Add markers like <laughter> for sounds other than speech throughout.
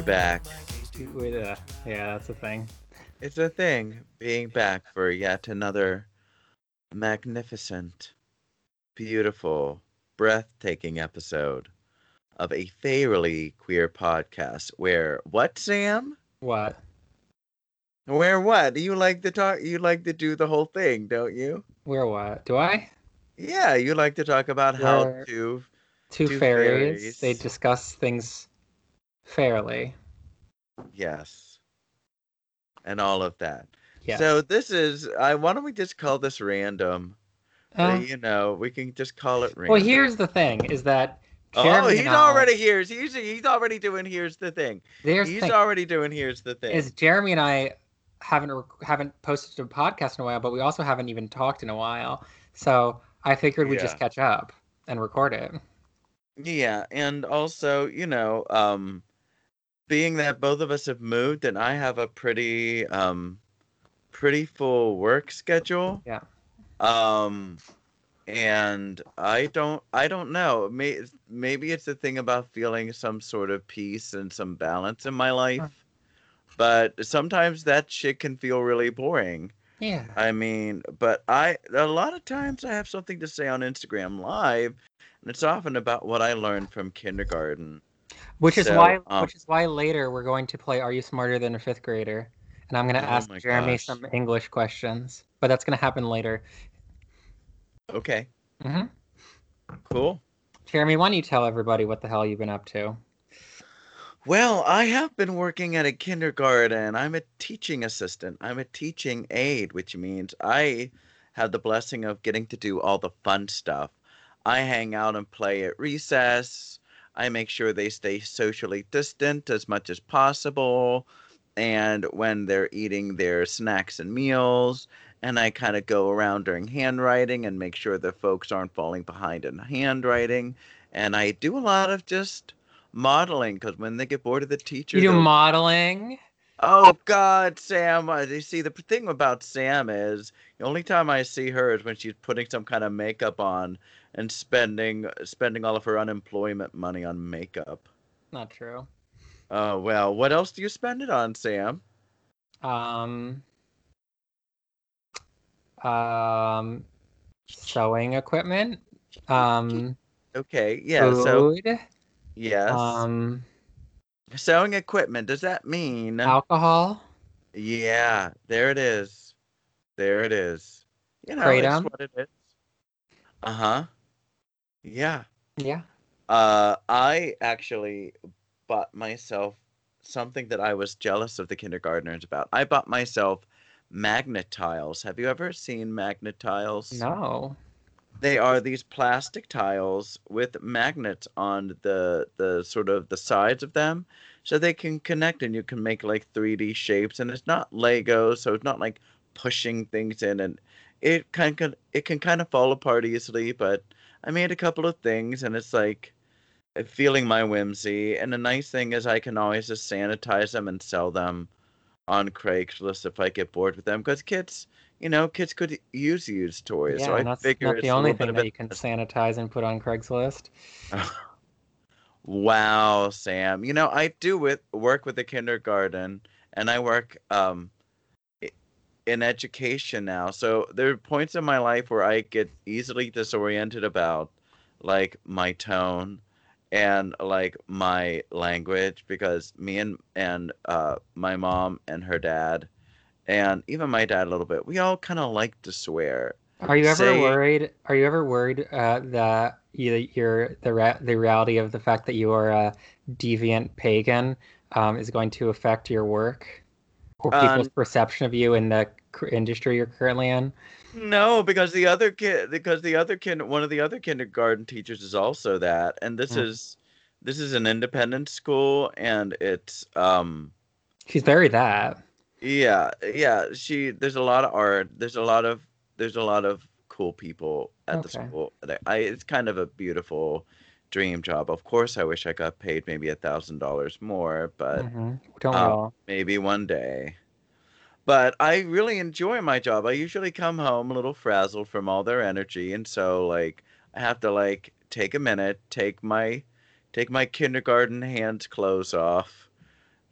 We're back. Yeah, that's a thing. It's a thing being back for yet another magnificent, beautiful, breathtaking episode of a fairly queer podcast where what, Sam? What? Where what? You like to talk you like to do the whole thing, don't you? Where what? Do I? Yeah, you like to talk about how Where- to Two, Two fairies. fairies. They discuss things fairly. yes. And all of that. Yeah. So this is I why don't we just call this random? Uh, you know, we can just call it random. well, here's the thing: is that Oh, he's already here's he's he's already doing here's the thing. The he's thing, already doing here's the thing. is Jeremy and I haven't haven't posted a podcast in a while, but we also haven't even talked in a while. So I figured we'd just catch up and record it. Yeah, and also, you know, um being that both of us have moved and I have a pretty um pretty full work schedule. Yeah. Um and I don't I don't know. May, maybe it's a thing about feeling some sort of peace and some balance in my life. But sometimes that shit can feel really boring. Yeah. I mean, but I a lot of times I have something to say on Instagram Live, and it's often about what I learned from kindergarten. Which is So, why um, which is why later we're going to play Are You Smarter Than a Fifth Grader? And I'm gonna Oh ask Jeremy gosh. some English questions. But that's gonna happen later. Okay, hmm cool. Jeremy, why don't you tell everybody what the hell you've been up to? Well, I have been working at a kindergarten. I'm a teaching assistant. I'm a teaching aide, which means I have the blessing of getting to do all the fun stuff. I hang out and play at recess. I make sure they stay socially distant as much as possible. And when they're eating their snacks and meals, and I kind of go around during handwriting and make sure the folks aren't falling behind in handwriting. And I do a lot of just modeling because when they get bored of the teacher, You do modeling. Oh God, Sam! uh, You see, the thing about Sam is the only time I see her is when she's putting some kind of makeup on and spending spending all of her unemployment money on makeup. Not true. Oh well, what else do you spend it on, Sam? Um. Um. Sewing equipment. Um. Okay, yeah. So yes, Um. sewing equipment. Does that mean? Alcohol. Yeah, there it is. There it is. You know, Kratom? what it is. Uh huh. Yeah. Yeah. Uh, I actually bought myself something that I was jealous of the kindergartners about. I bought myself magnet tiles. Have you ever seen magnet tiles? No. They are these plastic tiles with magnets on the the sort of the sides of them, so they can connect and you can make like 3D shapes. And it's not Lego, so it's not like pushing things in, and it kind of it can kind of fall apart easily. But I made a couple of things, and it's like uh, feeling my whimsy. And the nice thing is I can always just sanitize them and sell them on Craigslist if I get bored with them, because kids. You know, kids could use used toys, Yeah, so I that's figure not the only thing that you can sanitize and put on Craigslist. <laughs> Wow, Sam. You know, I do with work with the kindergarten and I work um in education now. So there are points in my life where I get easily disoriented about like my tone and like my language because me and and uh my mom and her dad and even my dad a little bit, we all kind of like to swear. Are you ever Say- worried? Are you ever worried uh, that you, you're the ra- the reality of the fact that you are a deviant pagan um, is going to affect your work or people's Um, perception of you in the industry you're currently in? No, because the other kid, because the other kid, one of the other kindergarten teachers is also that, and this Mm. is this is an independent school, and it's um She's very that. yeah yeah she there's a lot of art, there's a lot of there's a lot of cool people at the school. I, it's kind of a beautiful dream job. Of course, I wish I got paid maybe a thousand dollars more, but Mhm. Don't um, maybe one day. But I really enjoy my job. I usually come home a little frazzled from all their energy, and so like I have to like take a minute, take my take my kindergarten hands clothes off,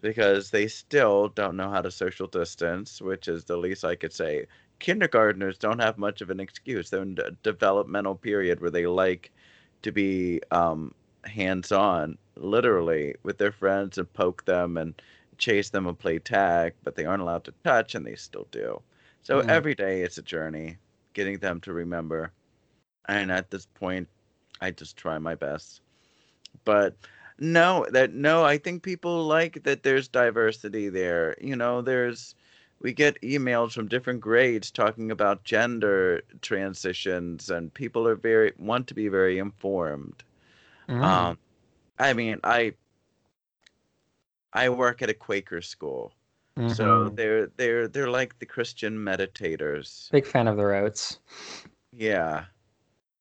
because they still don't know how to social distance, which is the least I could say. Kindergartners don't have much of an excuse. They're in a developmental period where they like to be um, hands on, literally, with their friends and poke them and chase them and play tag, but they aren't allowed to touch and they still do. So Mhm. every day it's a journey getting them to remember. And at this point, I just try my best. But no, that no, I think people like that there's diversity there. You know, there's we get emails from different grades talking about gender transitions and people are very want to be very informed. Mm. Um I mean, I I work at a Quaker school. So Mhm. they're they're they're like the Christian meditators. big fan of the roats. Yeah.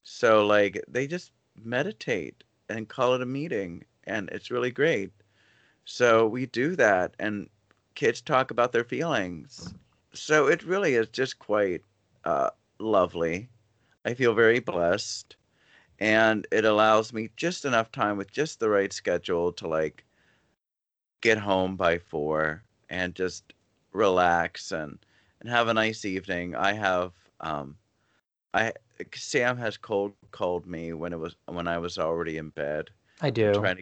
So like they just meditate and call it a meeting and it's really great. So we do that and kids talk about their feelings. So it really is just quite uh lovely. I feel very blessed and it allows me just enough time with just the right schedule to like get home by 4 and just relax and and have a nice evening. I have um I Sam has cold called me when it was when I was already in bed I do. trying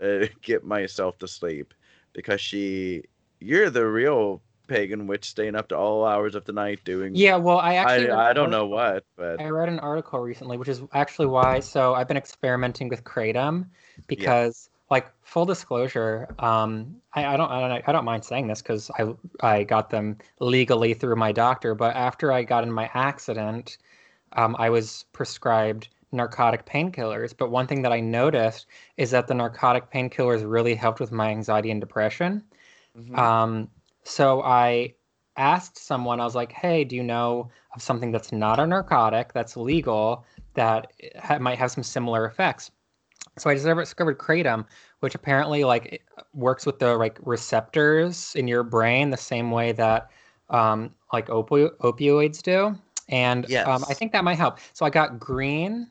to uh, <laughs> get myself to sleep because she you're the real pagan witch staying up to all hours of the night doing Yeah, well, I actually I I don't know what but I read an article recently, which is actually why. So I've been experimenting with kratom because, like, full disclosure, um, I, I don't, I don't, I don't mind saying this because I, I got them legally through my doctor. But after I got in my accident, um, I was prescribed narcotic painkillers. But one thing that I noticed is that the narcotic painkillers really helped with my anxiety and depression. Mhm. Um, so I asked someone, I was like, hey, do you know of something that's not a narcotic, that's legal, that ha- might have some similar effects? So I discovered, discovered kratom, which apparently like works with the like receptors in your brain the same way that um, like opi- opioids do. And um, I think that might help. So I got green.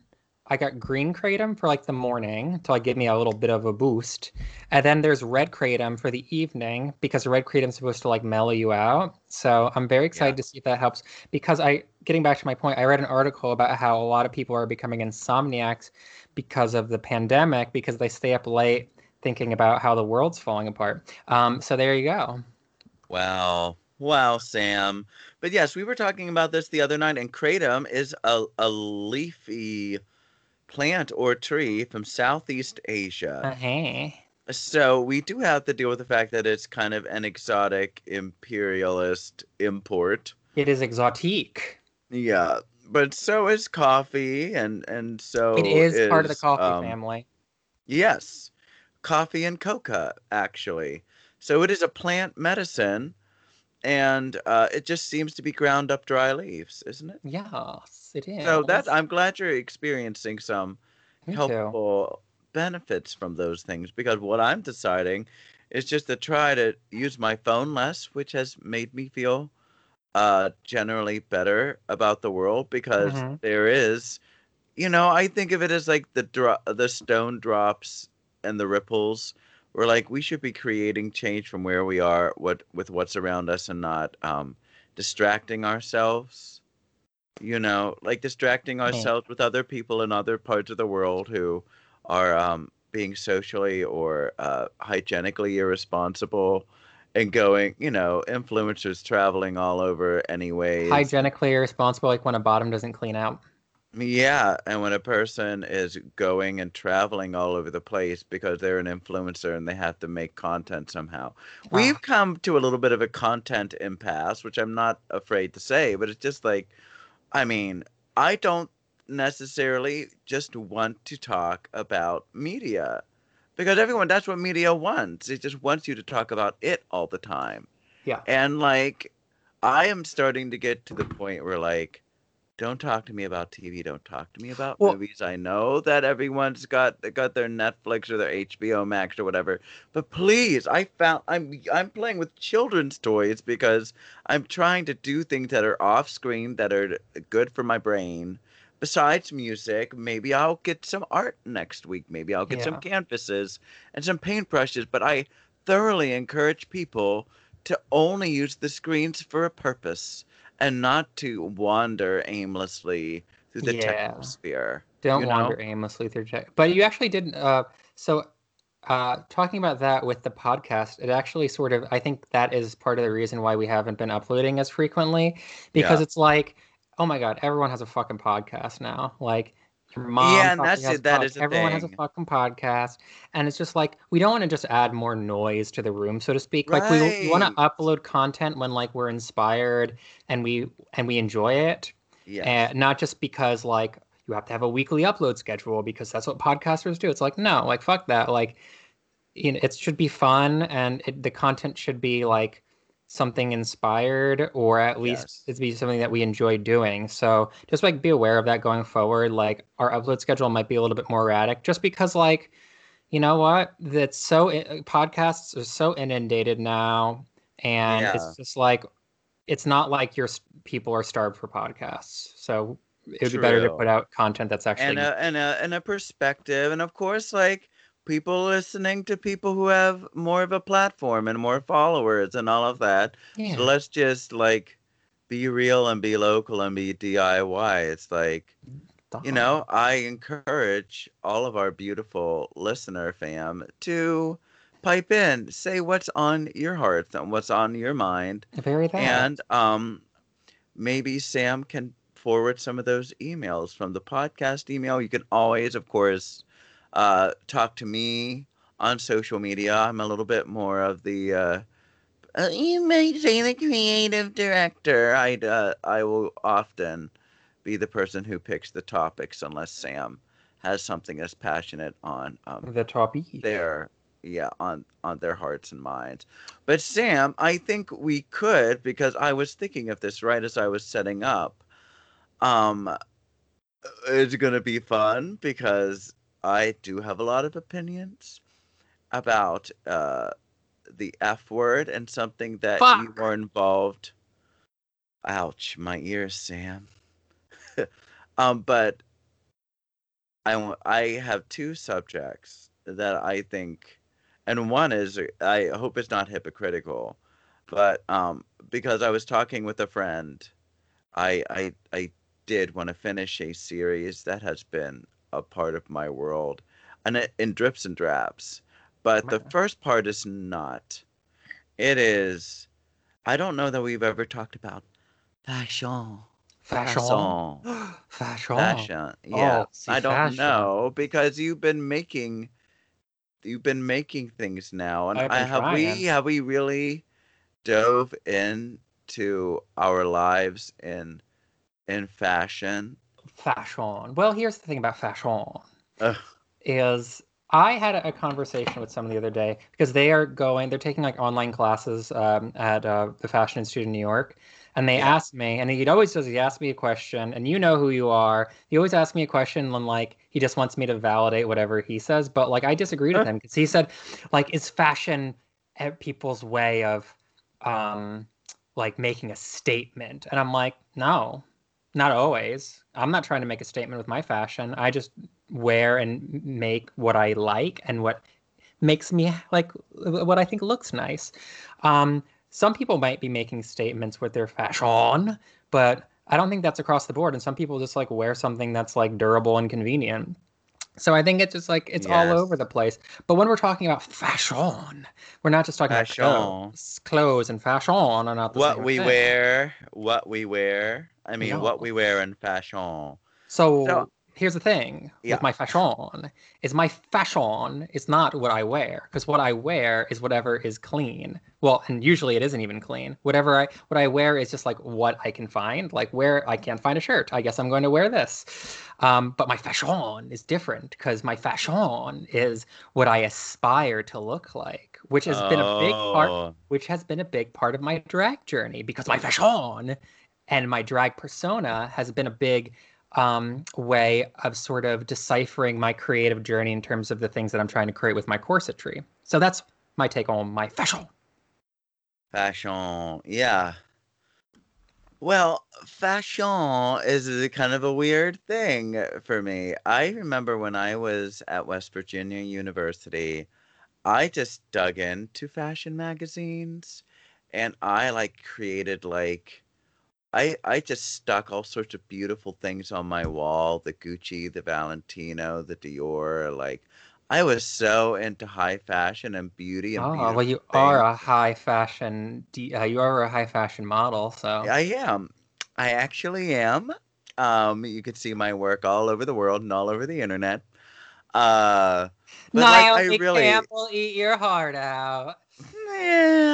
I got green kratom for like the morning to like give me a little bit of a boost. And then there's red kratom for the evening because red kratom is supposed to like mellow you out. So I'm very excited to see if that helps because I getting back to my point, I read an article about how a lot of people are becoming insomniacs because of the pandemic because they stay up late thinking about how the world's falling apart. Um, so there you go. Wow. Wow, Sam. But yes, we were talking about this the other night, and kratom is a, a leafy plant or tree from Southeast Asia. Uh, hey. So we do have to deal with the fact that it's kind of an exotic imperialist import. It is exotique. Yeah, but so is coffee, and and so it is, part of the coffee um, family. Yes, coffee and coca actually. So it is a plant medicine, and uh, it just seems to be ground up dry leaves, isn't it? Yes, it is. So that I'm glad you're experiencing some Me too. helpful benefits from those things because what I'm deciding is just to try to use my phone less, which has made me feel uh generally better about the world because Mhm. there is you know, I think of it as like the dro- the stone drops and the ripples. We're like we should be creating change from where we are, what with what's around us, and not um, distracting ourselves. You know, like distracting ourselves with other people in other parts of the world who are um, being socially or uh, hygienically irresponsible and going, you know, influencers traveling all over anyways. Hygienically irresponsible, like when a bottom doesn't clean out. Yeah, and when a person is going and traveling all over the place because they're an influencer and they have to make content somehow. We've Ah. come to a little bit of a content impasse, which I'm not afraid to say, but it's just like, I mean, I don't necessarily just want to talk about media because everyone, that's what media wants. It just wants you to talk about it all the time. Yeah. And like, I am starting to get to the point where like, don't talk to me about TV. Don't talk to me about Well- movies. I know that everyone's got got their Netflix or their HBO Max or whatever, but please, I found I'm I'm playing with children's toys because I'm trying to do things that are off screen that are good for my brain. Besides music, maybe I'll get some art next week. Maybe I'll get some canvases and some paintbrushes. But I thoroughly encourage people to only use the screens for a purpose and not to wander aimlessly through the Yeah. technosphere. Don't you know? wander aimlessly through tech. But you actually did. Uh, so, uh, talking about that with the podcast, it actually sort of. I think that is part of the reason why we haven't been uploading as frequently, because Yeah. it's like, oh my god, everyone has a fucking podcast now. Like your mom. Yeah, and that's it, that is Everyone has a fucking podcast, and it's just like we don't want to just add more noise to the room, so to speak. Like we, we want to upload content when like we're inspired and we and we enjoy it eh, Yes. and not just because like you have to have a weekly upload schedule because that's what podcasters do it's like no like fuck that like you know it should be fun and it, the content should be like something inspired or at least Yes. it's be something that we enjoy doing. So just like be aware of that going forward. Like our upload schedule might be a little bit more erratic just because like you know what? That's so eh, eh, podcasts are so inundated now and Yeah. it's just like it's not like your people are starved for podcasts. So it would be better to put out content that's actually and a, and a and a perspective. And of course like people listening to people who have more of a platform and more followers and all of that. Yeah. so let's just like be real and be local and be diy it's like you know i encourage all of our beautiful listener fam to pipe in say what's on your heart and what's on your mind. Very that. And um maybe sam can forward some of those emails from the podcast email. You can always of course uh talk to me on social media. I'm a little bit more of the uh uh, you might say the creative director. I uh, i will often be the person who picks the topics unless sam has something as passionate on um, the topic. their yeah on on their hearts and minds. But sam i think we could because i was thinking of this right as i was setting up um it's gonna be fun because i do have a lot of opinions about uh the f word and something that you were involved ouch my ears sam. <laughs> Um but I I have two subjects that I think, and one is I hope it's not hypocritical, but um, because I was talking with a friend, I I I did want to finish a series that has been a part of my world, and it in drips and drabs. But the first part is not. It is. I don't know that we've ever talked about fashion. fashion Fashion fashion fashion. Oh, yeah, Oh, see, I don't fashion. know because you've been making, you've been making things now, and I've I been have we have we really dove into our lives in in fashion. Fashion well here's the thing about fashion Ugh. is I had a conversation with someone the other day because they are going, they're taking like online classes um, at uh, the Fashion Institute in New York. And they Yeah. asked me, and he always does, he asks me a question, and you know who you are. He always asks me a question and like he just wants me to validate whatever he says. But like I disagreed with him because he said, like, is fashion people's way of um like making a statement? And I'm like, no, not always. I'm not trying to make a statement with my fashion. I just wear and make what I like and what makes me like what I think looks nice. Um, some people might be making statements with their fashion, but I don't think that's across the board. And some people just like wear something that's like durable and convenient. So I think it's just like it's all over the place. But when we're talking about fashion, we're not just talking Fashion. about clothes. Clothes and fashion are not the What same we thing. wear, what we wear. I mean, what we wear in fashion. So, So- here's the thing Yeah. with my fashion is my fashion is not what I wear because what I wear is whatever is clean. Well, and usually it isn't even clean. Whatever I what I wear is just like what I can find. Like where I can't find a shirt, I guess I'm going to wear this. Um, but my fashion is different because my fashion is what I aspire to look like, which has been a big part Oh, which has been a big part of my drag journey because my fashion and my drag persona has been a big um, way of sort of deciphering my creative journey in terms of the things that I'm trying to create with my corsetry. So that's my take on my fashion. Fashion, yeah. Well, fashion is a kind of a weird thing for me. I remember when I was at West Virginia University, I just dug into fashion magazines and I like created like I I just stuck all sorts of beautiful things on my wall, the Gucci, the Valentino, the Dior, like I was so into high fashion and beauty and Oh, well, you are a high fashion, uh, you are a high fashion model, so I am. I actually am. Um, you can see my work all over the world and all over the internet. Uh, but like I really, Campbell, eat your heart out. yeah.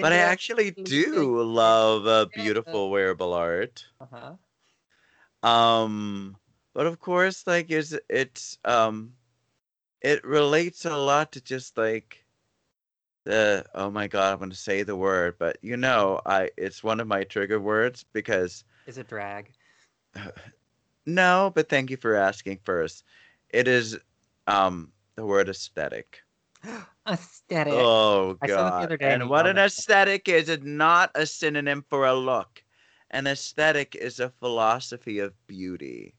But I actually do love uh, beautiful wearable art. Uh-huh. Um, but of course, like is it's um it relates a lot to just like the oh my God, I'm gonna say the word, but you know, I it's one of my trigger words because Is it drag? <sighs> no, but thank you for asking first. It is um the word aesthetic. <gasps> <gasps> Aesthetic. Oh I saw that the God. other day and what an aesthetic is, it's not a synonym for a look. An aesthetic is a philosophy of beauty.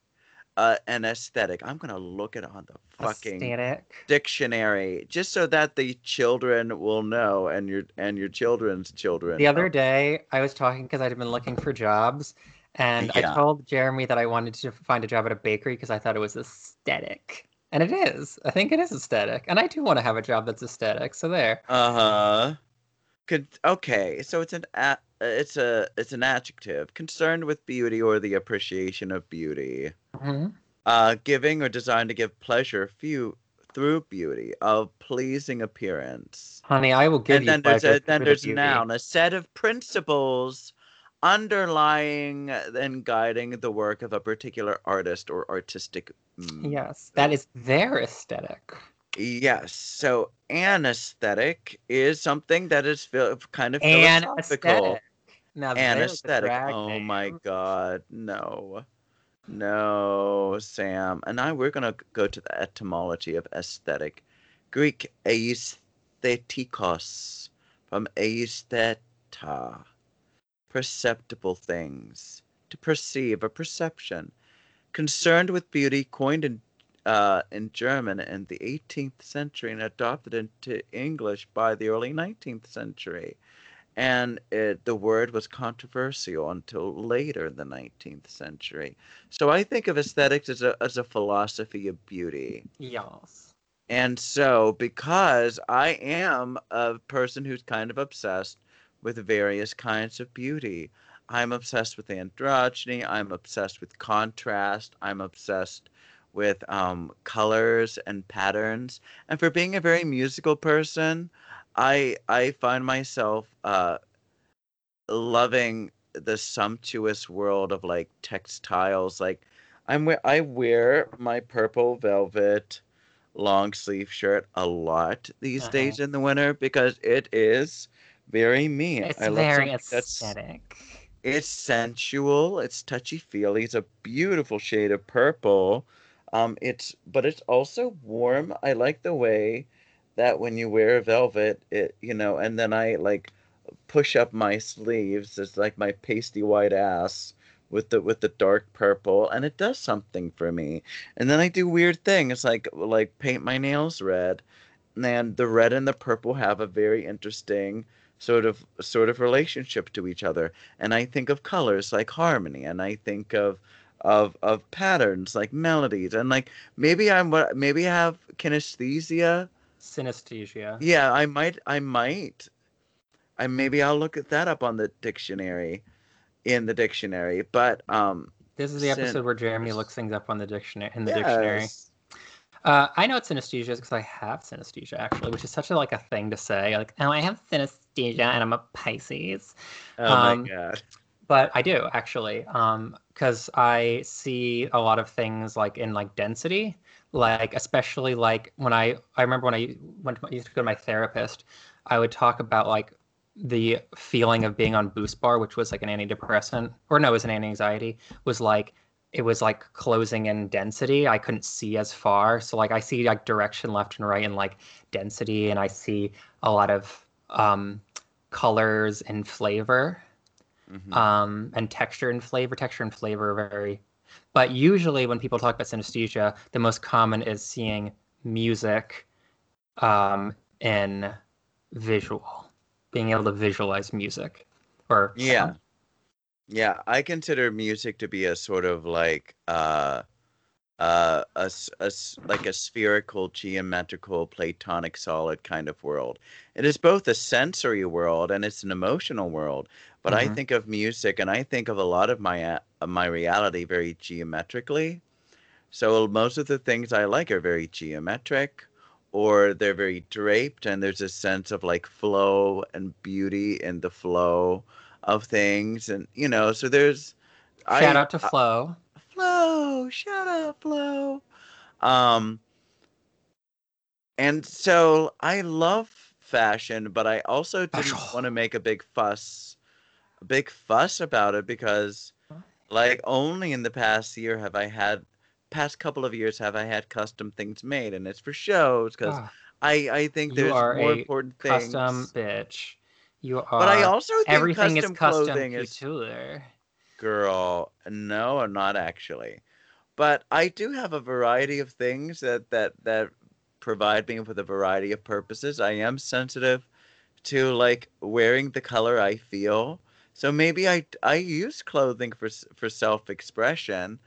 Uh, an aesthetic. I'm gonna look it on the fucking Aesthetic. dictionary just so that the children will know and your and your children's children. The other day, I was talking because I'd been looking for jobs, and I told Jeremy that I wanted to find a job at a bakery because I thought it was aesthetic. And it is. I think it is aesthetic. And I do want to have a job that's aesthetic. So there. Uh-huh. Could okay, so it's an a, it's a it's an adjective concerned with beauty or the appreciation of beauty. Mhm. uh, giving or designed to give pleasure few through beauty of pleasing appearance. Honey, I will give And you And then there's a then there's beauty. noun, a set of principles underlying and guiding the work of a particular artist or artistic. mm, Yes, that is their aesthetic. Yes. So an aesthetic is something that is kind of And philosophical. aesthetic. Now An aesthetic. Oh my. God. No. No, Sam. And now we're going to go to the etymology of aesthetic. Greek aesthetikos from aestheta, perceptible things, to perceive, a perception. Concerned with beauty, coined in, uh, in German in the 18th century and adopted into English by the early 19th century and it, the word was controversial until later in the 19th century. So I think of aesthetics as a as a philosophy of beauty. Yes. And so because I am a person who's kind of obsessed with various kinds of beauty. I'm obsessed with androgyny, I'm obsessed with contrast, I'm obsessed with um, colors and patterns. And for being a very musical person, I I find myself uh, loving the sumptuous world of like textiles. Like I'm we- I wear my purple velvet long sleeve shirt a lot these Uh-huh. days in the winter because it is very me. It's I love very aesthetic. it's sensual, it's touchy feely, it's a beautiful shade of purple. Um, it's but it's also warm. I like the way that when you wear velvet, it you know, and then I like push up my sleeves. It's like my pasty white ass with the with the dark purple, and it does something for me. And then I do weird things like like paint my nails red, and the red and the purple have a very interesting sort of sort of relationship to each other. And I think of colors like harmony, and I think of of of patterns like melodies, and like maybe I'm what maybe I have kinesthesia. Synesthesia. Yeah, I might I might. I maybe I'll look at that up on the dictionary in the dictionary. But um This is the episode where Jeremy looks things up on the dictionary in the dictionary. Uh, I know it's synesthesia because I have synesthesia actually, which is such a like a thing to say. Like, oh, I have synesthesia and I'm a Pisces. Oh Um, my god. But I do actually, because I see a lot of things like in like density, like especially like when I I remember when I went to my, used to go to my therapist, I would talk about like the feeling of being on BuSpar, which was like an antidepressant, or no, it was an anti-anxiety, was like it was like closing in density. I couldn't see as far, so like I see like direction left and right and like density, and I see a lot of um, colors and flavor Mhm. um, and texture and flavor. Texture and flavor are very. But usually, when people talk about synesthesia, the most common is seeing music um, in visual, being able to visualize music or Yeah. sound. Yeah, I consider music to be a sort of like uh uh a, a like a spherical geometrical platonic solid kind of world. It is both a sensory world and it's an emotional world. But I Mhm. think of music and I think of a lot of my of my reality very geometrically. So most of the things I like are very geometric or they're very draped and there's a sense of like flow and beauty in the flow of things and you know so there's Shout I out to Flo. Flow shout out flow um and so I love fashion but I also didn't want to make a big fuss a big fuss about it because like only in the past year have I had past couple of years have I had custom things made and it's for shows because Ah, I I think there's more important things custom bitch. You are. but I also think everything custom is custom clothing is. Girl. No I'm not actually. But I do have a variety of things that that that provide me with a variety of purposes. I am sensitive to like wearing the color I feel. So maybe I I use clothing for for self-expression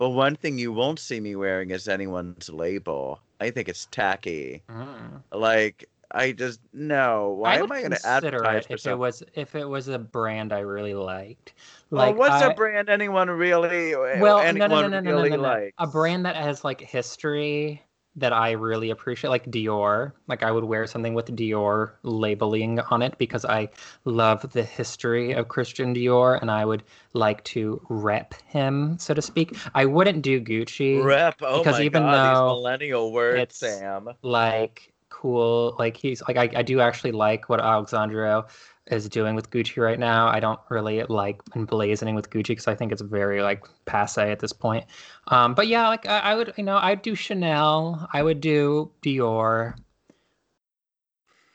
but one thing you won't see me wearing is anyone's label. I think it's tacky. Mm. like I just no why I am I going to advertise it for if it was if it was a brand I really liked. well, Like what's I, a brand anyone really eh, well, no, no, anyone no, no, no, no, really no, no. likes A brand that has like history that I really appreciate, like Dior. Like I would wear something with Dior labeling on it because I love the history of Christian Dior and I would like to rep him, so to speak. I wouldn't do Gucci. Rep. Oh because my even god, these though millennial words, Sam. like cool. Like he's like I, I do actually like what alexandro is doing with gucci right now. I don't really like emblazoning with gucci because i think it's very like passe at this point. Um but yeah like I, I would you know i'd do chanel. I would do dior.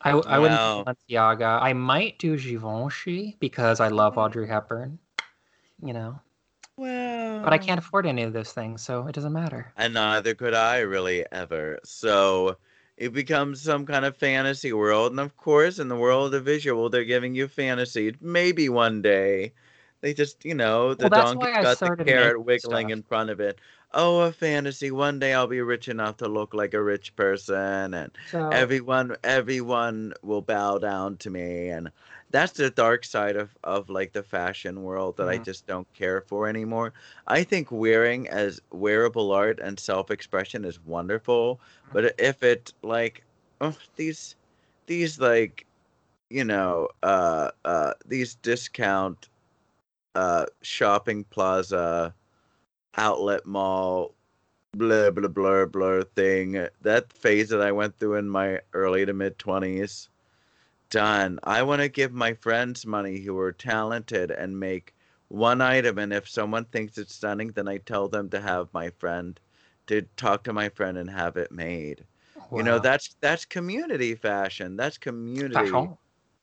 I, I wouldn't Wow. do balenciaga. I might do givenchy because i love audrey hepburn you know? Well, but i can't afford any of those things so it doesn't matter. And neither could I really ever. So it becomes some kind of fantasy world. And of course, in the world of visual, they're giving you fantasy. Maybe one day they just, you know, the Well, that's donkey's got the carrot wiggling stuff. in front of it. Oh, a fantasy. One day I'll be rich enough to look like a rich person and so everyone everyone will bow down to me and that's the dark side of of like the fashion world that I Mhm. just don't care for anymore. I think wearing as wearable art and self-expression is wonderful, but if it like oh, these these like you know uh uh these discount uh shopping plaza outlet mall blah blah blah blah thing that phase that I went through in my early to mid 20s done. I want to give my friends money who are talented and make one item and if someone thinks it's stunning then I tell them to have my friend to talk to my friend and have it made. You know, that's that's community fashion. That's community Fashion.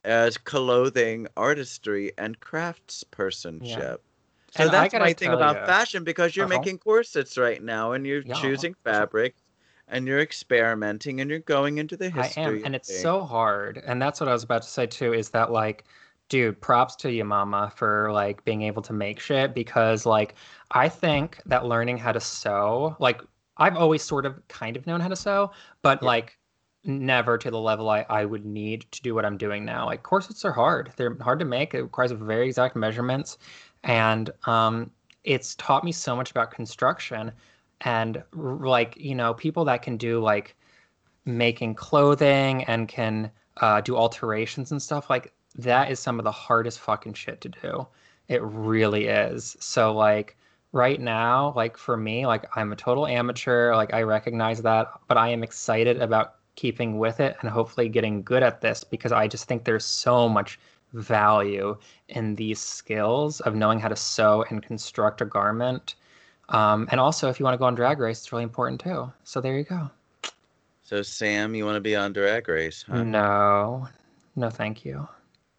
as clothing, artistry and craftspersonship. So And that's my thing about fashion because you're Uh-huh. making corsets right now and you're Yeah, choosing fabric and you're experimenting and you're going into the history. I am, and it's so hard. And that's what I was about to say too, is that like, dude, props to you, mama, for like being able to make shit because like I think that learning how to sew, like I've always sort of kind of known how to sew, but Yeah. like never to the level I, I would need to do what I'm doing now. Like corsets are hard. They're hard to make. It requires very exact measurements. And um it's taught me so much about construction and like, you know, people that can do like making clothing and can uh, do alterations and stuff like that is some of the hardest fucking shit to do. It really is. So like right now like for me like i'm a total amateur like i recognize that but i am excited about keeping with it and hopefully getting good at this because i just think there's so much value in these skills of knowing how to sew and construct a garment um, and also if you want to go on drag race it's really important too so there you go So Sam, you want to be on Drag Race, huh? no, no, thank you.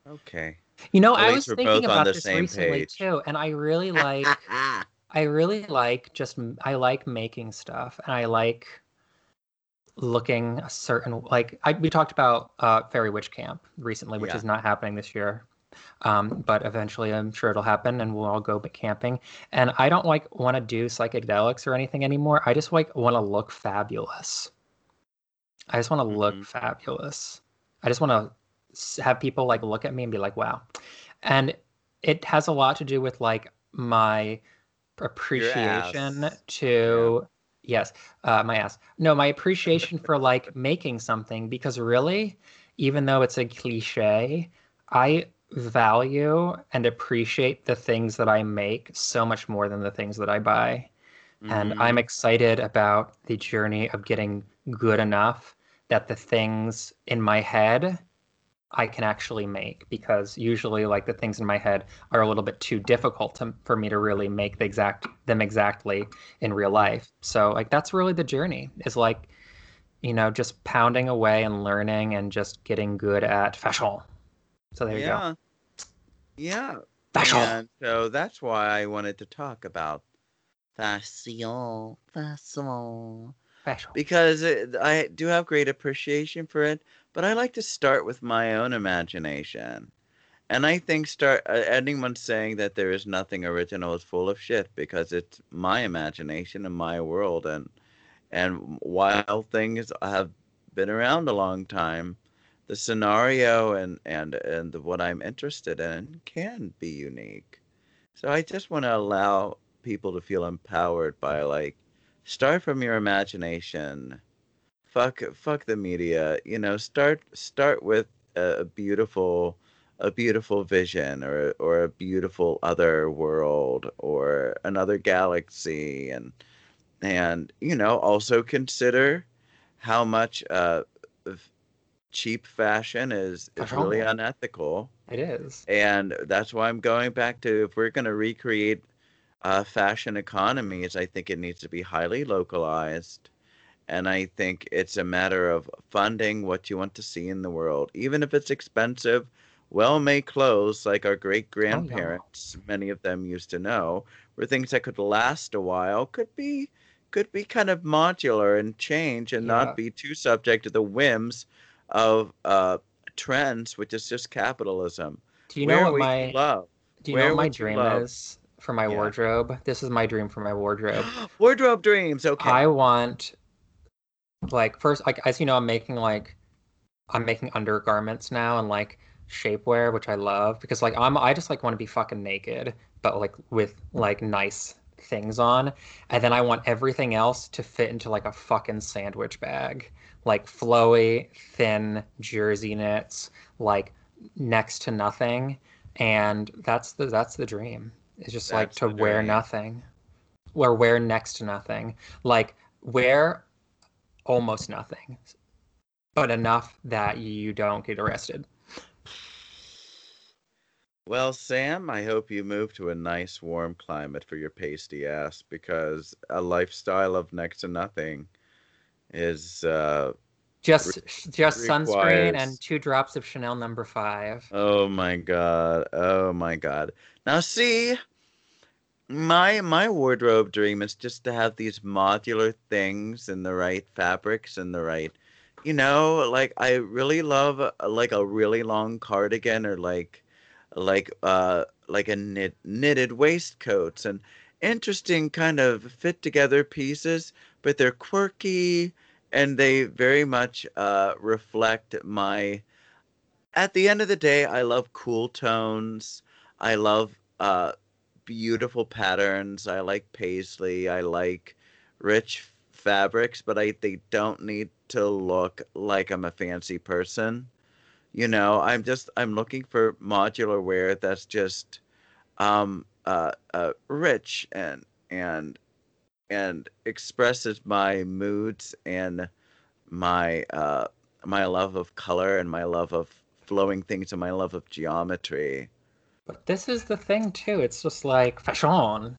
Okay. You know, At I was thinking about this same recently page. too, and I really like, <laughs> I really like just, I like making stuff, and I like, looking a certain like I, we talked about uh, Fairy Witch Camp recently, which Yeah. is not happening this year. Um, but eventually, I'm sure it'll happen, and we'll all go camping. And I don't like want to do psychedelics or anything anymore. I just like want to look fabulous. I just want to look Mhm. fabulous. I just want to have people like look at me and be like, "Wow." And it has a lot to do with like my appreciation to yes uh, my ass no my appreciation <laughs> for like making something because really even though it's a cliche i value and appreciate the things that i make so much more than the things that i buy. And Mhm. i'm excited about the journey of getting good enough that the things in my head i can actually make because usually like the things in my head are a little bit too difficult to, for me to really make the exact them exactly in real life. So like that's really the journey is like you know just pounding away and learning and just getting good at fashion. So there you go yeah. Fashion And so that's why I wanted to talk about fashion, fashion, fashion because it, I do have great appreciation for it, but I like to start with my own imagination. And I think start uh, anyone saying that there is nothing original is full of shit because it's my imagination and my world and and while things have been around a long time, the scenario and and and what I'm interested in can be unique. So I just want to allow people to feel empowered by like start from your imagination. Fuck fuck the media, you know, start start with a, a beautiful a beautiful vision or or a beautiful other world or another galaxy and and you know also consider how much uh cheap fashion is is really unethical. It is. And that's why i'm going back to if we're going to recreate uh, fashion economies i think it needs to be highly localized. And i think it's a matter of funding what you want to see in the world. Even if it's expensive well-made clothes like our great grandparents many of them used to know were things that could last a while could be could be kind of modular and change and Yeah. not be too subject to the whims of uh, trends, which is just capitalism. do you Where know what my love? do you where know what my dream is for my Yeah. wardrobe this is my dream for my wardrobe <gasps> Wardrobe dreams. Okay. I want like first like as you know I'm making like I'm making undergarments now and like shapewear which I love because like I'm I just like want to be fucking naked but like with like nice things on and then I want everything else to fit into like a fucking sandwich bag. Like flowy thin jersey knits like next to nothing. And that's the that's the dream. It's just like to wear dream. nothing. Or wear next to nothing. Like wear almost nothing. But enough that you don't get arrested Well, Sam, I hope you move to a nice warm climate for your pasty ass because a lifestyle of next to nothing is uh just just sunscreen and two drops of chanel number five oh my god. Oh my god. Now see my my wardrobe dream is just to have these modular things in the right fabrics and the right you know, like I really love uh, like a really long cardigan or like like uh like a knit, knitted waistcoats and interesting kind of fit together pieces but they're quirky and they very much uh reflect my at the end of the day i love cool tones. I love uh beautiful patterns. I like paisley. I like rich fabrics but i they don't need to look like i'm a fancy person you know i'm just i'm looking for modular wear that's just um uh, uh rich and and and expresses my moods and my uh my love of color and my love of flowing things and my love of geometry. But this is the thing too. It's just like fashion.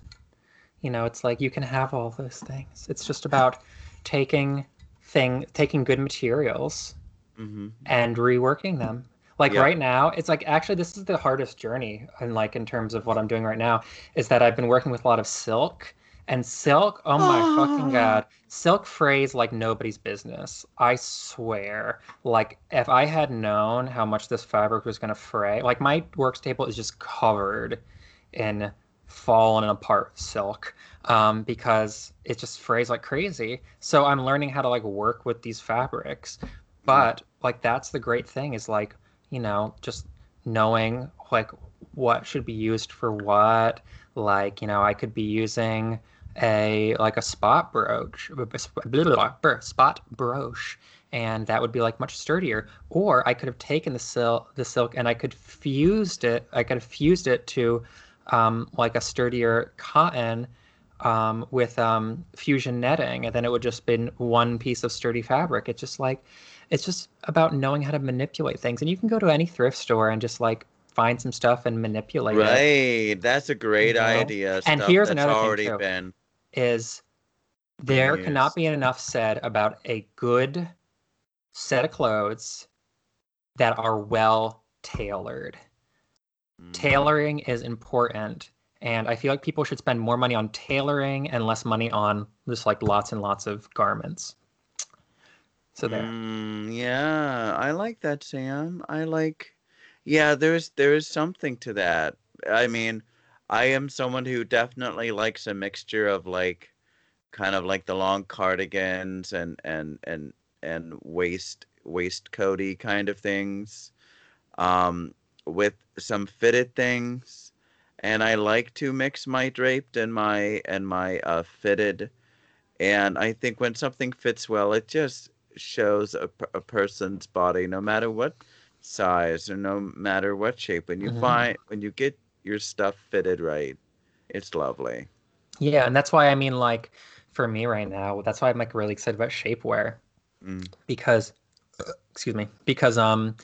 You know it's like you can have all those things. It's just about taking thing taking good materials hmm and reworking them. Like Yeah. right now, it's like actually this is the hardest journey and like in terms of what I'm doing right now is that I've been working with a lot of silk And silk, oh my fucking god. Silk frays like nobody's business. I swear. Like if I had known how much this fabric was gonna fray, like my work table is just covered in fallen apart silk um, because it just frays like crazy. So I'm learning how to like work with these fabrics. But like that's the great thing is like, you know, just knowing like what should be used for what. Like, you know, I could be using a like a spot brooch, spot brooch, and that would be like much sturdier. Or I could have taken the silk, the silk, and I could fused it. I could have fused it to um, like a sturdier cotton um, with um, fusion netting, and then it would just been one piece of sturdy fabric. It's just like it's just about knowing how to manipulate things, and you can go to any thrift store and just like find some stuff and manipulate right. it. Right. That's a great You know? idea. And stuff here's that's another thing, already too. been. Is there Yes. cannot be enough said about a good set of clothes that are well tailored. Mm. Tailoring is important. And I feel like people should spend more money on tailoring and less money on just like lots and lots of garments. So there. Mm, yeah, I like that, Sam. I like, yeah, there's there's something to that. I mean, I am someone who definitely likes a mixture of like, kind of like the long cardigans and and and and waist waistcoaty kind of things, um, with some fitted things, and I like to mix my draped and my and my uh, fitted, and I think when something fits well, it just shows a, a person's body no matter what size or no matter what shape when you Mhm. find when you get your stuff fitted right it's lovely Yeah, and that's why I mean like for me right now, that's why I'm like really excited about shapewear. Mm. because excuse me because um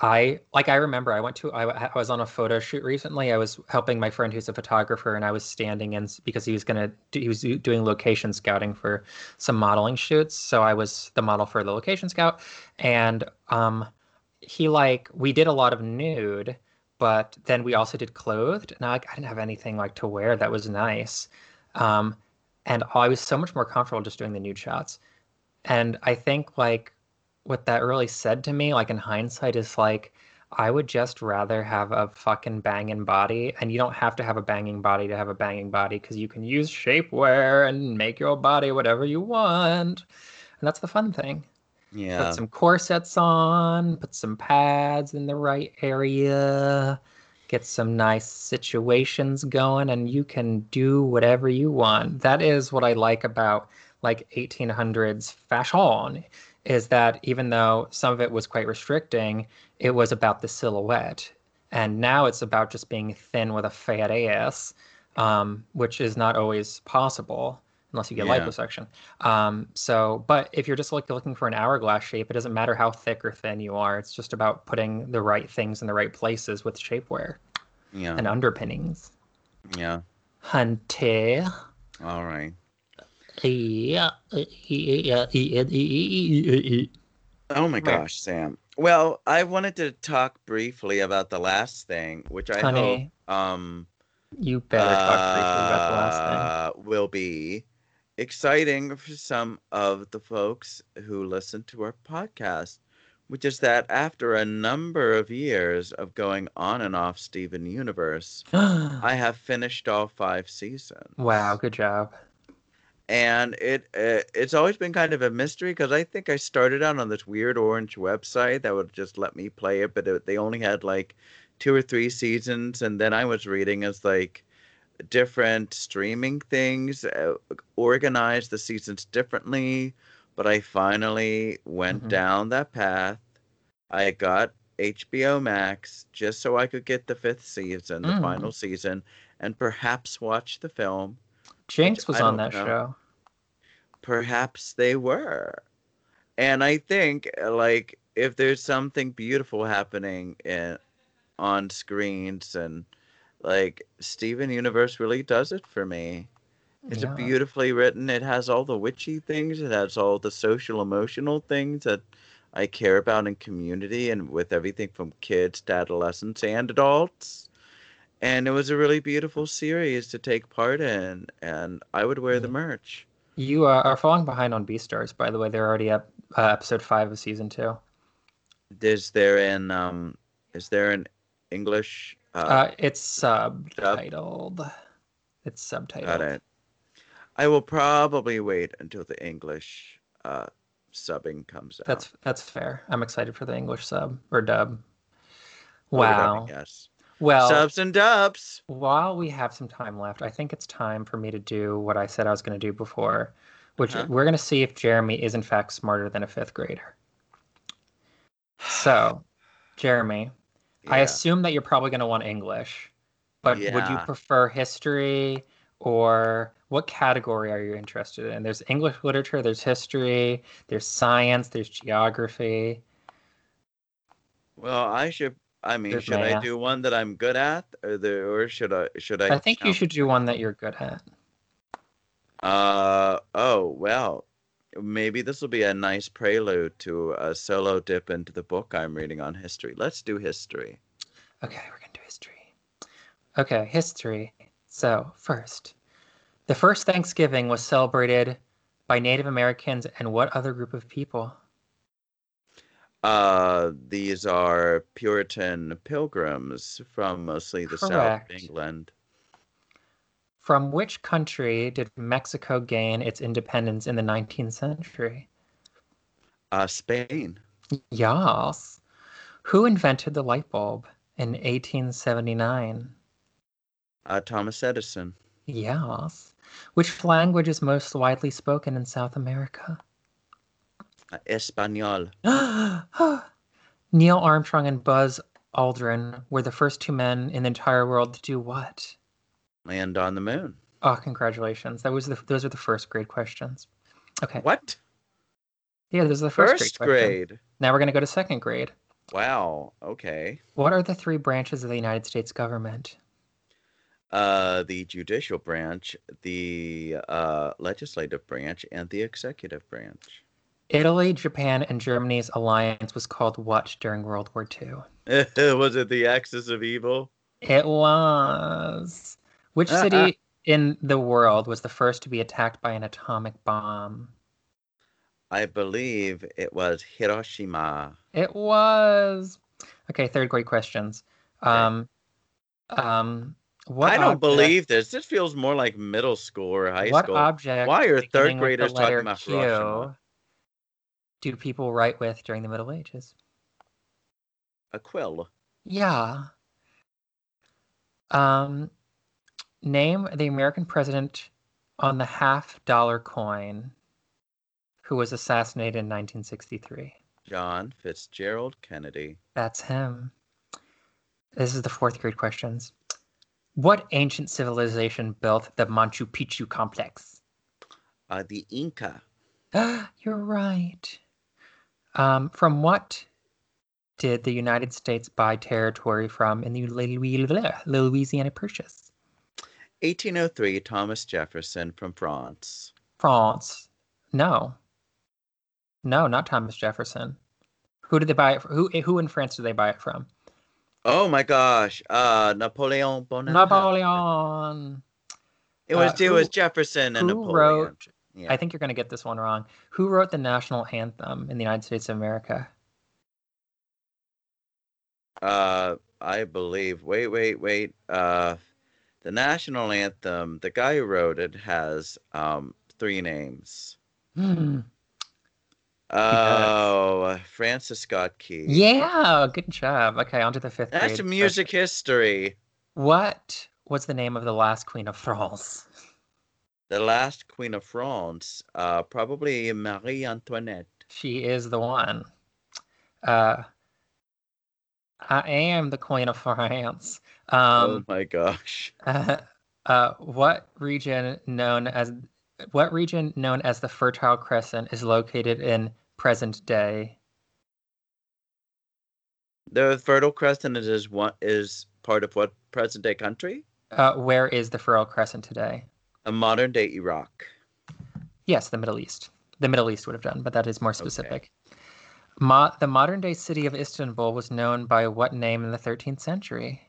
i like i remember i went to I, I was on a photo shoot recently. I was helping my friend who's a photographer and i was standing in because he was gonna he was doing location scouting for some modeling shoots. So i was the model for the location scout. And um he like we did a lot of nude but then we also did clothed. And I, I didn't have anything like to wear that was nice. Um and i was so much more comfortable just doing the nude shots. And I think like what that really said to me, like in hindsight, is like I would just rather have a fucking banging body, and you don't have to have a banging body to have a banging body because you can use shapewear and make your body whatever you want, and that's the fun thing. yeah Put some corsets on, put some pads in the right area, get some nice situations going, and you can do whatever you want. That is what I like about like 1800s fashion is that even though some of it was quite restricting, it was about the silhouette. And now it's about just being thin with a fat ass, um, which is not always possible unless you get Yeah. liposuction. Um, so, but if you're just like looking for an hourglass shape, it doesn't matter how thick or thin you are. It's just about putting the right things in the right places with shapewear yeah and underpinnings. yeah Hunter. all right Yeah. Honey. oh my gosh sam well i wanted to talk briefly about the last thing which i hope um You better talk briefly about the last uh, will be exciting for some of the folks who listen to our podcast, which is that after a number of years of going on and off Steven Universe. I have finished all five seasons. wow, good job. And it uh, it's always been kind of a mystery because I think I started out on this weird orange website that would just let me play it, but it, they only had like two or three seasons, and then I was reading as like different streaming things uh, organized the seasons differently. But I finally went Mhm. down that path. I got HBO Max just so I could get the fifth season, the Mm. final season, and perhaps watch the film. Jinx was I on that know. show. Perhaps they were. And I think uh, like if there's something beautiful happening in on screens and like Steven Universe really does it for me. It's Yeah. beautifully written. It has all the witchy things. It has all the social emotional things that I care about in community and with everything from kids to adolescents and adults. and it was a really beautiful series to take part in, and I would wear the merch. You uh, are falling behind on Beastars, by the way. They're already up uh, episode five of season two. Is there an um? Is there an English? Uh, Uh, it's subtitled. It's subtitled. got it. I will probably wait until the English uh subbing comes out. That's that's fair. I'm excited for the English sub or dub. Wow. Yes. Well, Subs and dubs. while we have some time left, I think it's time for me to do what I said I was going to do before, which Uh-huh. we're going to see if Jeremy is in fact smarter than a fifth grader. So, Jeremy, I assume that you're probably going to want English, but would you prefer history or what category are you interested in? There's English literature, there's history, there's science, there's geography. Well, I should. I mean, There's should I do one that I'm good at, or the, or should I? Should I? I think you should do one that you're good at. Uh oh. Well, maybe this will be a nice prelude to a solo dip into the book I'm reading on history. Let's do history. Okay, we're going to do history. Okay, history. So, first, the first Thanksgiving was celebrated by Native Americans and what other group of people? Uh, these are Puritan pilgrims from mostly the south of England. From which country did Mexico gain its independence in the 19th century? Uh, Spain. Yes. Who invented the light bulb in 1879? Uh, Thomas Edison. Yes. Which language is most widely spoken in South America? Espanol. <gasps> Neil Armstrong and Buzz Aldrin were the first two men in the entire world to do what? Land on the moon. Oh, congratulations! That was the those are the first grade questions. Okay, What? yeah, those are the first, First grade. grade. Now we're gonna go to second grade. Wow. Okay. What are the three branches of the United States government? Uh, the judicial branch, the uh, legislative branch, and the executive branch. Italy, Japan, and Germany's alliance was called what during World War II? <laughs> Was it the Axis of Evil? It was. Which city in the world was the first to be attacked by an atomic bomb? I believe it was Hiroshima. It was. Okay, third grade questions. Um, um, what I don't object- believe this. This feels more like middle school or high what school. object. Why are third graders talking about Q Hiroshima? Do people write with during the Middle Ages? A quill. Yeah. Um, name the American president on the half dollar coin who was assassinated in 1963. John Fitzgerald Kennedy. That's him. This is the fourth grade questions. What ancient civilization built the Machu Picchu complex? Uh, the Inca. <gasps> You're right. Um, from what did the United States buy territory from in the Louisiana Purchase? 1803, Thomas Jefferson from France. France. No. No, not Thomas Jefferson. Who did they buy it from? Who, who in France did they buy it from? Oh my gosh. Uh, Napoleon Bonaparte. Napoleon. It was, uh, it was Jefferson and Who Napoleon. wrote Yeah. I think you're going to get this one wrong. Who wrote the national anthem in the United States of America? Uh, I believe. Wait, wait, wait. Uh, the national anthem. The guy who wrote it has um three names. Hmm. Oh, Francis Scott Key. Yeah, good job. Okay, on to the fifth That's grade. music history. What was the name of the last queen of France? The last queen of France. Uh, probably Marie Antoinette. She is the one. Uh, I am the queen of <laughs> France. oh Um, my gosh. uh, <laughs> uh, what region known as what region known as the Fertile Crescent is located in present day? The Fertile Crescent is is one is part of what present day country? Uh, where is the Fertile Crescent today? A modern day Iraq. Yes, the Middle East. The Middle East would have done, but that is more specific. Mo- the modern day city of Istanbul was known by what name in the 13th century?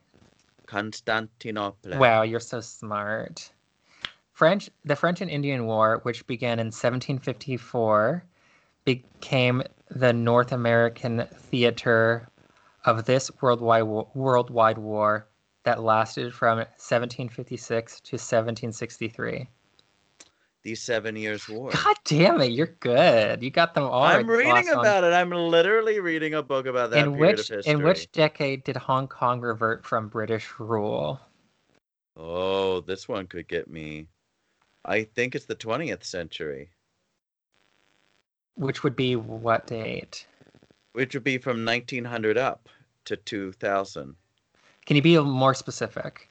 Constantinople. Wow, you're so smart. French, the French and Indian War, which began in 1754, became the North American theater of this worldwide worldwide war that lasted from 1756 to 1763. The Seven Years' War. God damn it, you're good. You got them all. I'm right, reading about it. I'm literally reading a book about that in period which of history. in which decade did Hong Kong revert from British rule? Oh, this one could get me. I think it's the 20th century, Which would be what date? which would be from 1900 up to 2000. Can you be more specific?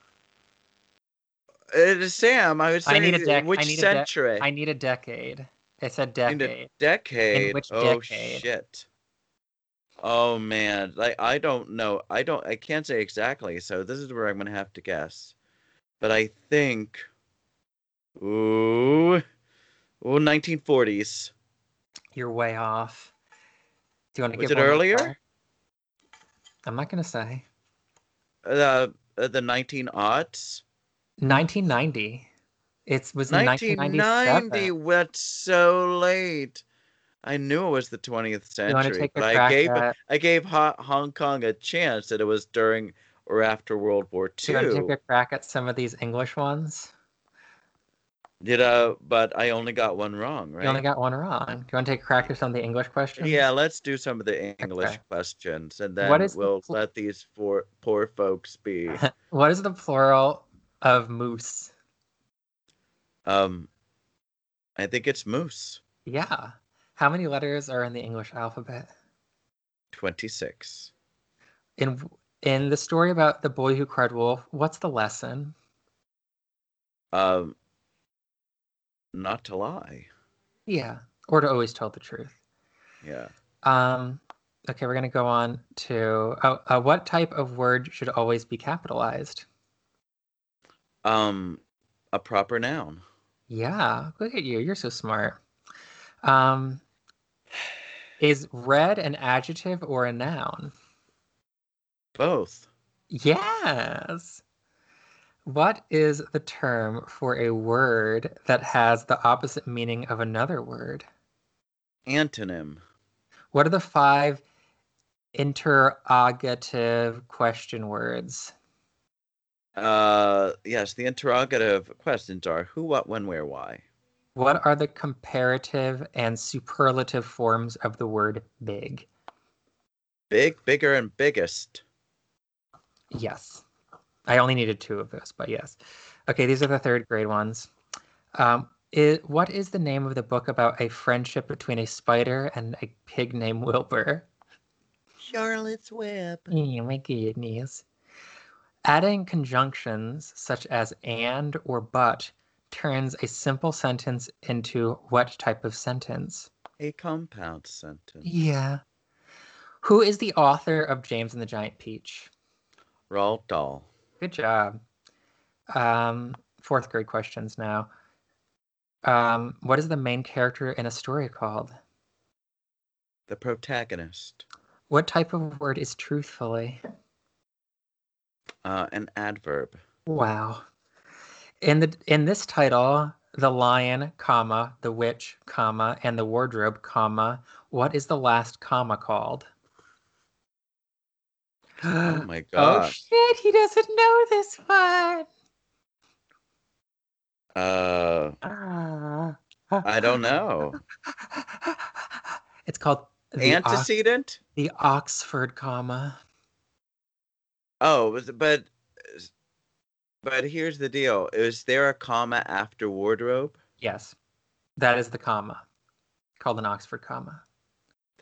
It is Sam. I would say I need a dec- which I need a dec- century? I need a decade. It said In decade. a decade. which oh decade? shit. Oh man, like I don't know. I don't. I can't say exactly. So this is where I'm gonna have to guess. But I think. Ooh. Ooh, 1940s. You're way off. Do you want to Was give it one more earlier? I'm not gonna say. Uh, uh, the 19 aughts. 1990. It was 1990. 1997. What's so late? I knew it was the 20th You want to century, but I gave at? I gave Hong Kong a chance that it was during or after World War II. Do you want to take a crack at some of these English ones? Did uh, but I only got one wrong, right? You only got one wrong. Do you want to take a crack at some of the English questions? Yeah, let's do some of the English Okay. questions, and then What is we'll pl- let these four poor folks be. <laughs> What is the plural of moose? um, I think it's moose. Yeah. How many letters are in the English alphabet? Twenty six. In in the story about the boy who cried wolf, what's the lesson? Um, not to lie. Yeah. Or to always tell the truth. Yeah. Um, okay, we're gonna go on to oh, uh, what type of word should always be capitalized? Um, a proper noun. Yeah, look at you. You're so smart. Um, is red an adjective or a noun? Both. Yes. What is the term for a word that has the opposite meaning of another word? Antonym. What are the five interrogative question words? Uh, yes. The interrogative questions are who, what, when, where, why. What are the comparative and superlative forms of the word big? Big, bigger, and biggest. Yes. I only needed two of those, but yes. Okay, these are the third grade ones. Um, i what is the name of the book about a friendship between a spider and a pig named Wilbur? Charlotte's Web. Oh my goodness. Adding conjunctions such as and or but turns a simple sentence into what type of sentence? A compound sentence. Yeah. Who is the author of James and the Giant Peach? Roald Dahl. Good job. Um, fourth grade questions now. Um, what is the main character in a story called? The protagonist. What type of word is truthfully? Uh, an adverb. Wow. In the in this title, the lion, comma, the witch, comma, and the wardrobe, comma, what is the last comma called? Oh <gasps> my gosh. Oh shit, he doesn't know this one. Uh, Ah. I don't know. It's called the, Ox- Antecedent? the Oxford comma. Oh, but but here's the deal. Is there a comma after wardrobe? Yes, that is the comma, called an Oxford comma.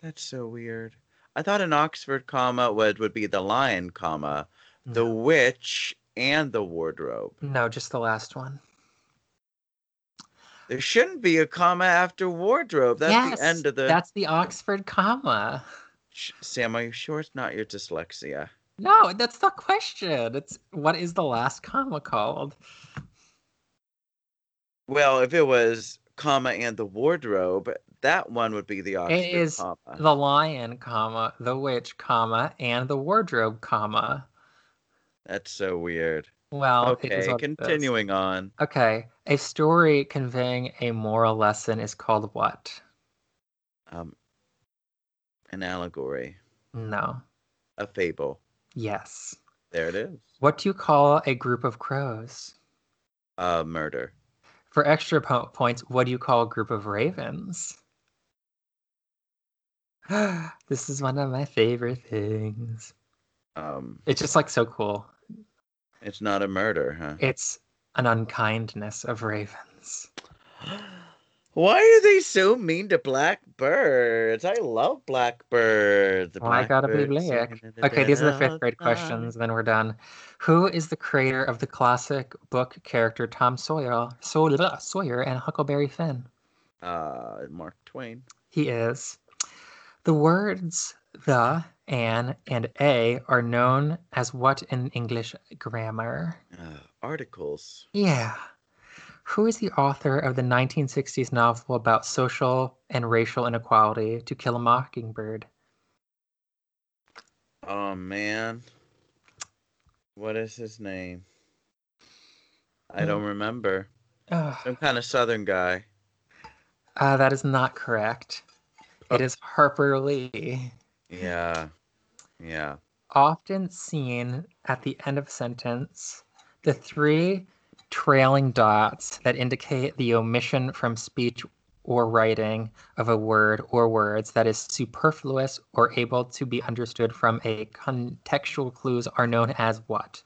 That's so weird. I thought an Oxford comma would would be the lion comma, the No, witch, and the wardrobe. no, just the last one. There shouldn't be a comma after wardrobe. That's yes, the end of the. that's the Oxford comma. Sh- Sam, are you sure it's not your dyslexia? No, that's the question. It's what is the last comma called? Well, if it was comma and the wardrobe, that one would be the Oxford It is comma. the lion, comma, the witch, comma, and the wardrobe, comma. That's so weird. Well, Okay, what it is. continuing on. Okay, a story conveying a moral lesson is called what? Um, an allegory, No. a fable. Yes. There it is. What do you call a group of crows? Uh, murder. For extra po- points, what do you call a group of ravens? <gasps> this is one of my favorite things. Um, It's just like so cool. it's not a murder, huh? It's an unkindness of ravens. <gasps> <gasps> Why are they so mean to blackbirds? I love blackbirds. The Well, I gotta be black. singing in the Okay, these are the fifth grade questions, then we're done. Who is the creator of the classic book character Tom Sawyer, Sawyer, Sawyer and Huckleberry Finn? Uh, Mark Twain. He is. The words the, an, and a are known as what in English grammar? Uh, articles. Yeah. Who is the author of the 1960s novel about social and racial inequality, To Kill a Mockingbird? Oh man, what is his name? I don't remember. Ugh. Some kind of Southern guy. Uh, that is not correct. It is Harper Lee. Yeah, yeah. Often seen at the end of a sentence, the three trailing dots that indicate the omission from speech or writing of a word or words that is superfluous or able to be understood from a contextual clues are known as what?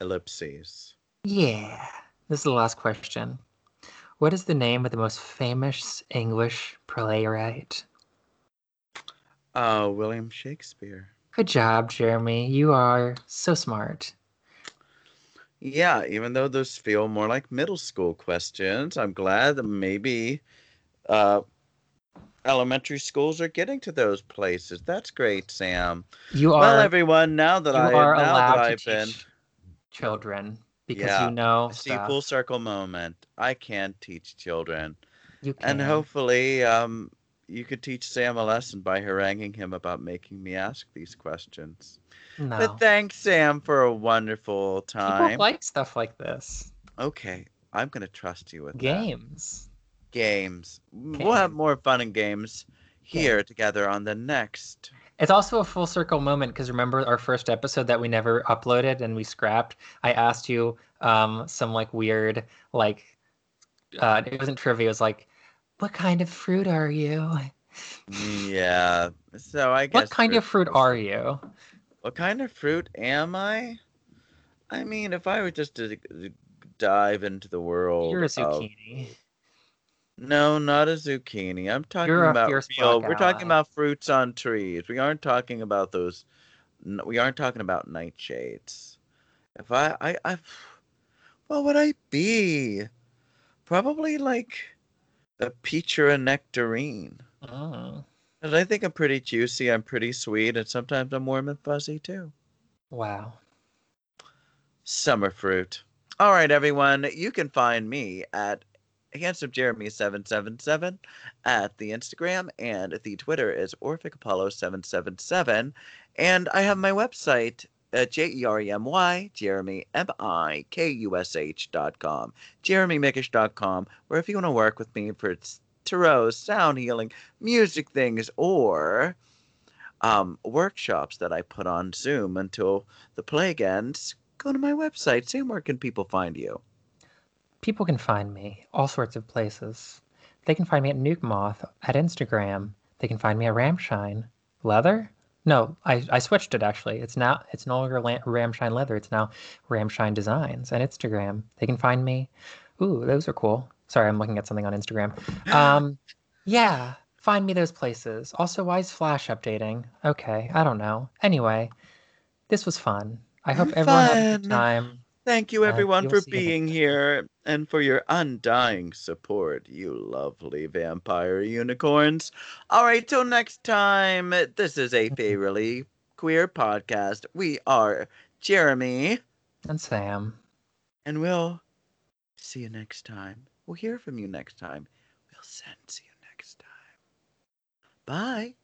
Ellipses. Yeah. This is the last question. What is the name of the most famous English playwright? Uh, William Shakespeare. Good job, Jeremy. You are so smart. Yeah, even though those feel more like middle school questions, I'm glad that maybe uh, elementary schools are getting to those places. That's great, Sam. You are well, everyone, now that you I are now that allowed to I've teach been children because Yeah, you know see stuff. full circle moment. I can teach children, You can. and hopefully, um, you could teach Sam a lesson by haranguing him about making me ask these questions. No. But thanks, Sam, for a wonderful time. People like stuff like this. okay, I'm gonna trust you with that. Games. games. We'll have more fun and games here together on the next. It's also a full circle moment because remember our first episode that we never uploaded and we scrapped. I asked you um, some like weird like uh, it wasn't trivia. It was like, what kind of fruit are you? Yeah. So I guess. What kind of fruit are you? What kind of fruit am I? I mean, if I were just to dive into the world. You're a of- zucchini. No, not a zucchini. I'm talking You're about real. We're talking about fruits on trees. We aren't talking about those. We aren't talking about nightshades. If I, I, I, what would I be? Probably like a peach or a nectarine. Mm, Because I think I'm pretty juicy. I'm pretty sweet, and sometimes I'm warm and fuzzy too. wow. Summer fruit. All right, everyone. You can find me at handsome Jeremy seven seven seven at the Instagram, and the Twitter is Orphic Apollo seven seven seven, and I have my website. at J R M Y, Jeremy M I K U S H dot com, jeremymikush dot com, where if you want to work with me for tarot, sound healing, music things, or um, workshops that I put on Zoom until the plague ends, go to my website. Sam, where can people find you? People can find me all sorts of places. They can find me at Nuke Moth at Instagram. They can find me at Ramshine Leather. No, I, I switched it actually. It's now it's no longer Ramshine Leather. It's now Ramshine Designs and Instagram. They can find me. Ooh, those are cool. Sorry, I'm looking at something on Instagram. Um, yeah, find me those places. Also, why is Flash updating? Okay, I don't know. Anyway, this was fun. I hope everyone had a good time. Thank you, Uh, everyone, you'll for see you next being here and for your undying support, you lovely vampire unicorns. All right, till next time, this is a fairly queer podcast. We are Jeremy, And Sam. and we'll see you next time. We'll hear from you next time. We'll sense you next time. Bye.